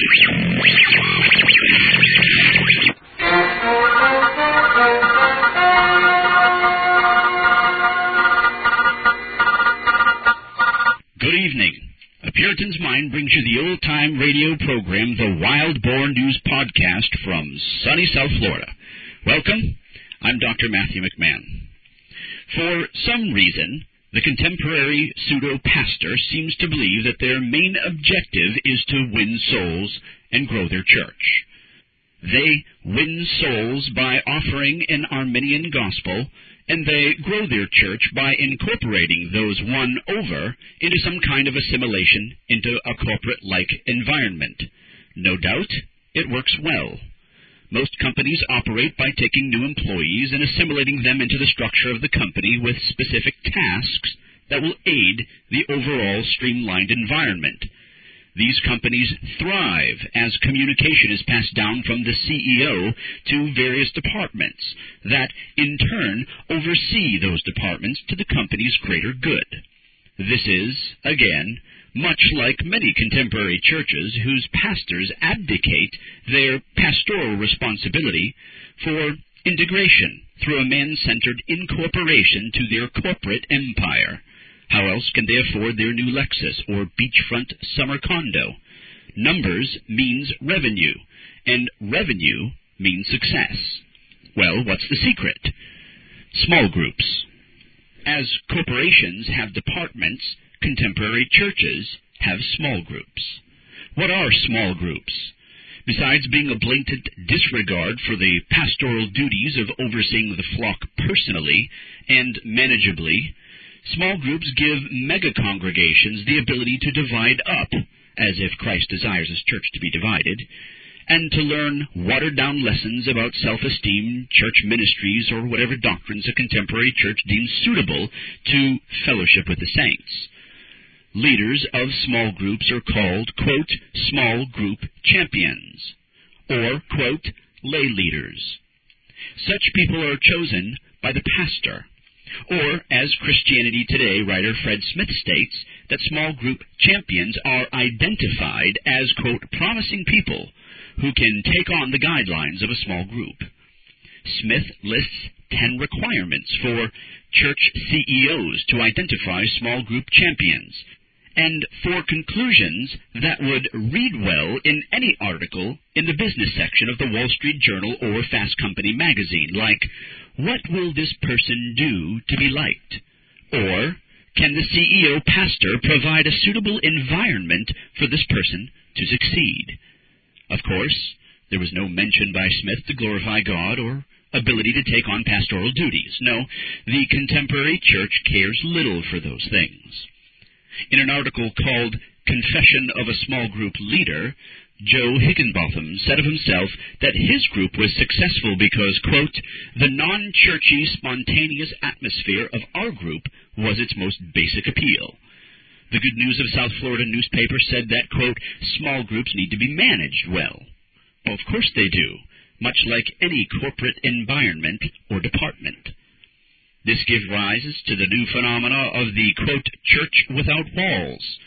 Good evening. A Puritan's Mind brings you the old time radio program, the Wild Boar News Podcast from sunny South Florida. Welcome. I'm Dr. Matthew McMahon. For some reason, the contemporary pseudo pastor seems to believe that their main objective is to win souls and grow their church. They win souls by offering an Arminian gospel and they grow their church by incorporating those won over into some kind of assimilation into a corporate like environment. No doubt, it works well. Most companies operate by taking new employees and assimilating them into the structure of the company with specific tasks that will aid the overall streamlined environment. These companies thrive as communication is passed down from the CEO to various departments that, in turn, oversee those departments to the company's greater good. This is, again, much like many contemporary churches whose pastors abdicate their pastoral responsibility for integration through a man centered incorporation to their corporate empire. How else can they afford their new Lexus or beachfront summer condo? Numbers means revenue, and revenue means success. Well, what's the secret? Small groups. As corporations have departments, contemporary churches have small groups. What are small groups? Besides being a blatant disregard for the pastoral duties of overseeing the flock personally and manageably, Small groups give mega congregations the ability to divide up, as if Christ desires his church to be divided, and to learn watered down lessons about self esteem, church ministries, or whatever doctrines a contemporary church deems suitable to fellowship with the saints. Leaders of small groups are called, quote, small group champions, or, quote, lay leaders. Such people are chosen by the pastor or, as Christianity Today writer Fred Smith states, that small group champions are identified as, quote, promising people who can take on the guidelines of a small group. Smith lists 10 requirements for church CEOs to identify small group champions, and for conclusions that would read well in any article in the business section of the Wall Street Journal or Fast Company magazine, like, what will this person do to be liked? Or can the CEO pastor provide a suitable environment for this person to succeed? Of course, there was no mention by Smith to glorify God or ability to take on pastoral duties. No, the contemporary church cares little for those things. In an article called Confession of a Small Group Leader, Joe Higginbotham said of himself that his group was successful because, quote, the non churchy, spontaneous atmosphere of our group was its most basic appeal. The Good News of South Florida newspaper said that, quote, small groups need to be managed well. Well, of course they do, much like any corporate environment or department. This gives rise to the new phenomena of the, quote, church without walls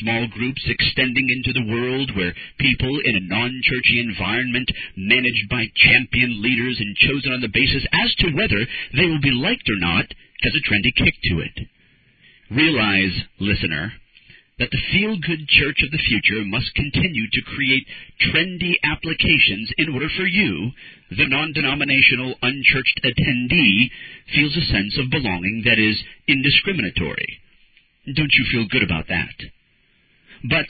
small groups extending into the world where people in a non-churchy environment managed by champion leaders and chosen on the basis as to whether they will be liked or not has a trendy kick to it. Realize, listener, that the feel-good church of the future must continue to create trendy applications in order for you, the non-denominational unchurched attendee, feels a sense of belonging that is indiscriminatory. Don't you feel good about that? But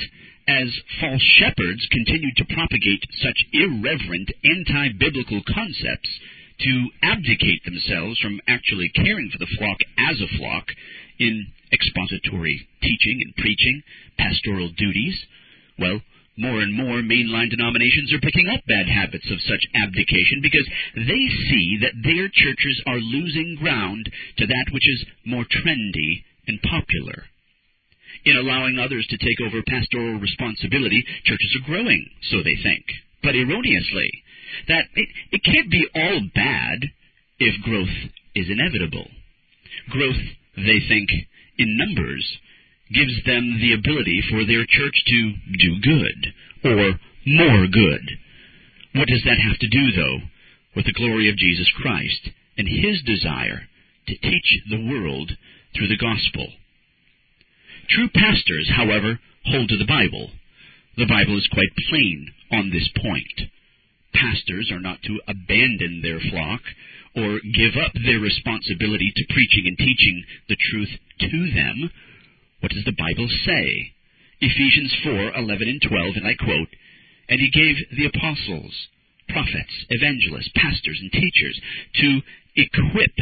as false shepherds continue to propagate such irreverent, anti biblical concepts to abdicate themselves from actually caring for the flock as a flock in expository teaching and preaching, pastoral duties, well, more and more mainline denominations are picking up bad habits of such abdication because they see that their churches are losing ground to that which is more trendy and popular in allowing others to take over pastoral responsibility, churches are growing, so they think, but erroneously. That it, it can't be all bad if growth is inevitable. Growth, they think, in numbers gives them the ability for their church to do good, or more good. What does that have to do, though, with the glory of Jesus Christ and his desire to teach the world through the gospel? True pastors, however, hold to the Bible. The Bible is quite plain on this point. Pastors are not to abandon their flock or give up their responsibility to preaching and teaching the truth to them. What does the Bible say? Ephesians 4 11 and 12, and I quote, And he gave the apostles, prophets, evangelists, pastors, and teachers to equip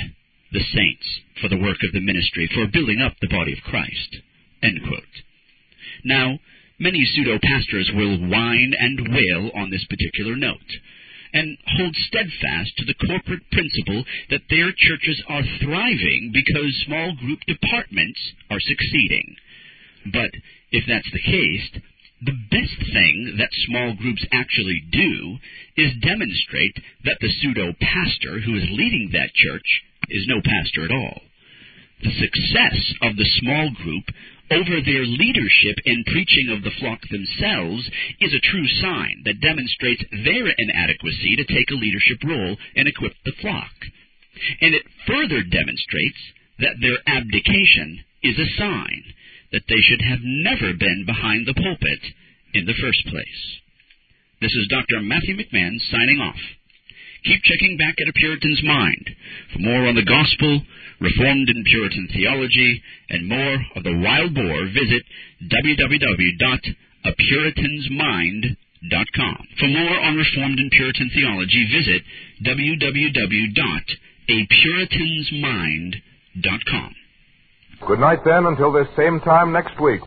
the saints for the work of the ministry, for building up the body of Christ. End quote. Now, many pseudo pastors will whine and wail on this particular note and hold steadfast to the corporate principle that their churches are thriving because small group departments are succeeding. But if that's the case, the best thing that small groups actually do is demonstrate that the pseudo pastor who is leading that church is no pastor at all. The success of the small group over their leadership in preaching of the flock themselves is a true sign that demonstrates their inadequacy to take a leadership role and equip the flock. And it further demonstrates that their abdication is a sign that they should have never been behind the pulpit in the first place. This is Dr. Matthew McMahon signing off. Keep checking back at a Puritan's mind for more on the gospel, Reformed and Puritan theology, and more of the wild boar. Visit www.apuritansmind.com. For more on Reformed and Puritan theology, visit www.apuritansmind.com. Good night, then, until this same time next week.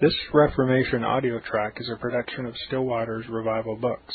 This Reformation audio track is a production of Still Waters Revival Books.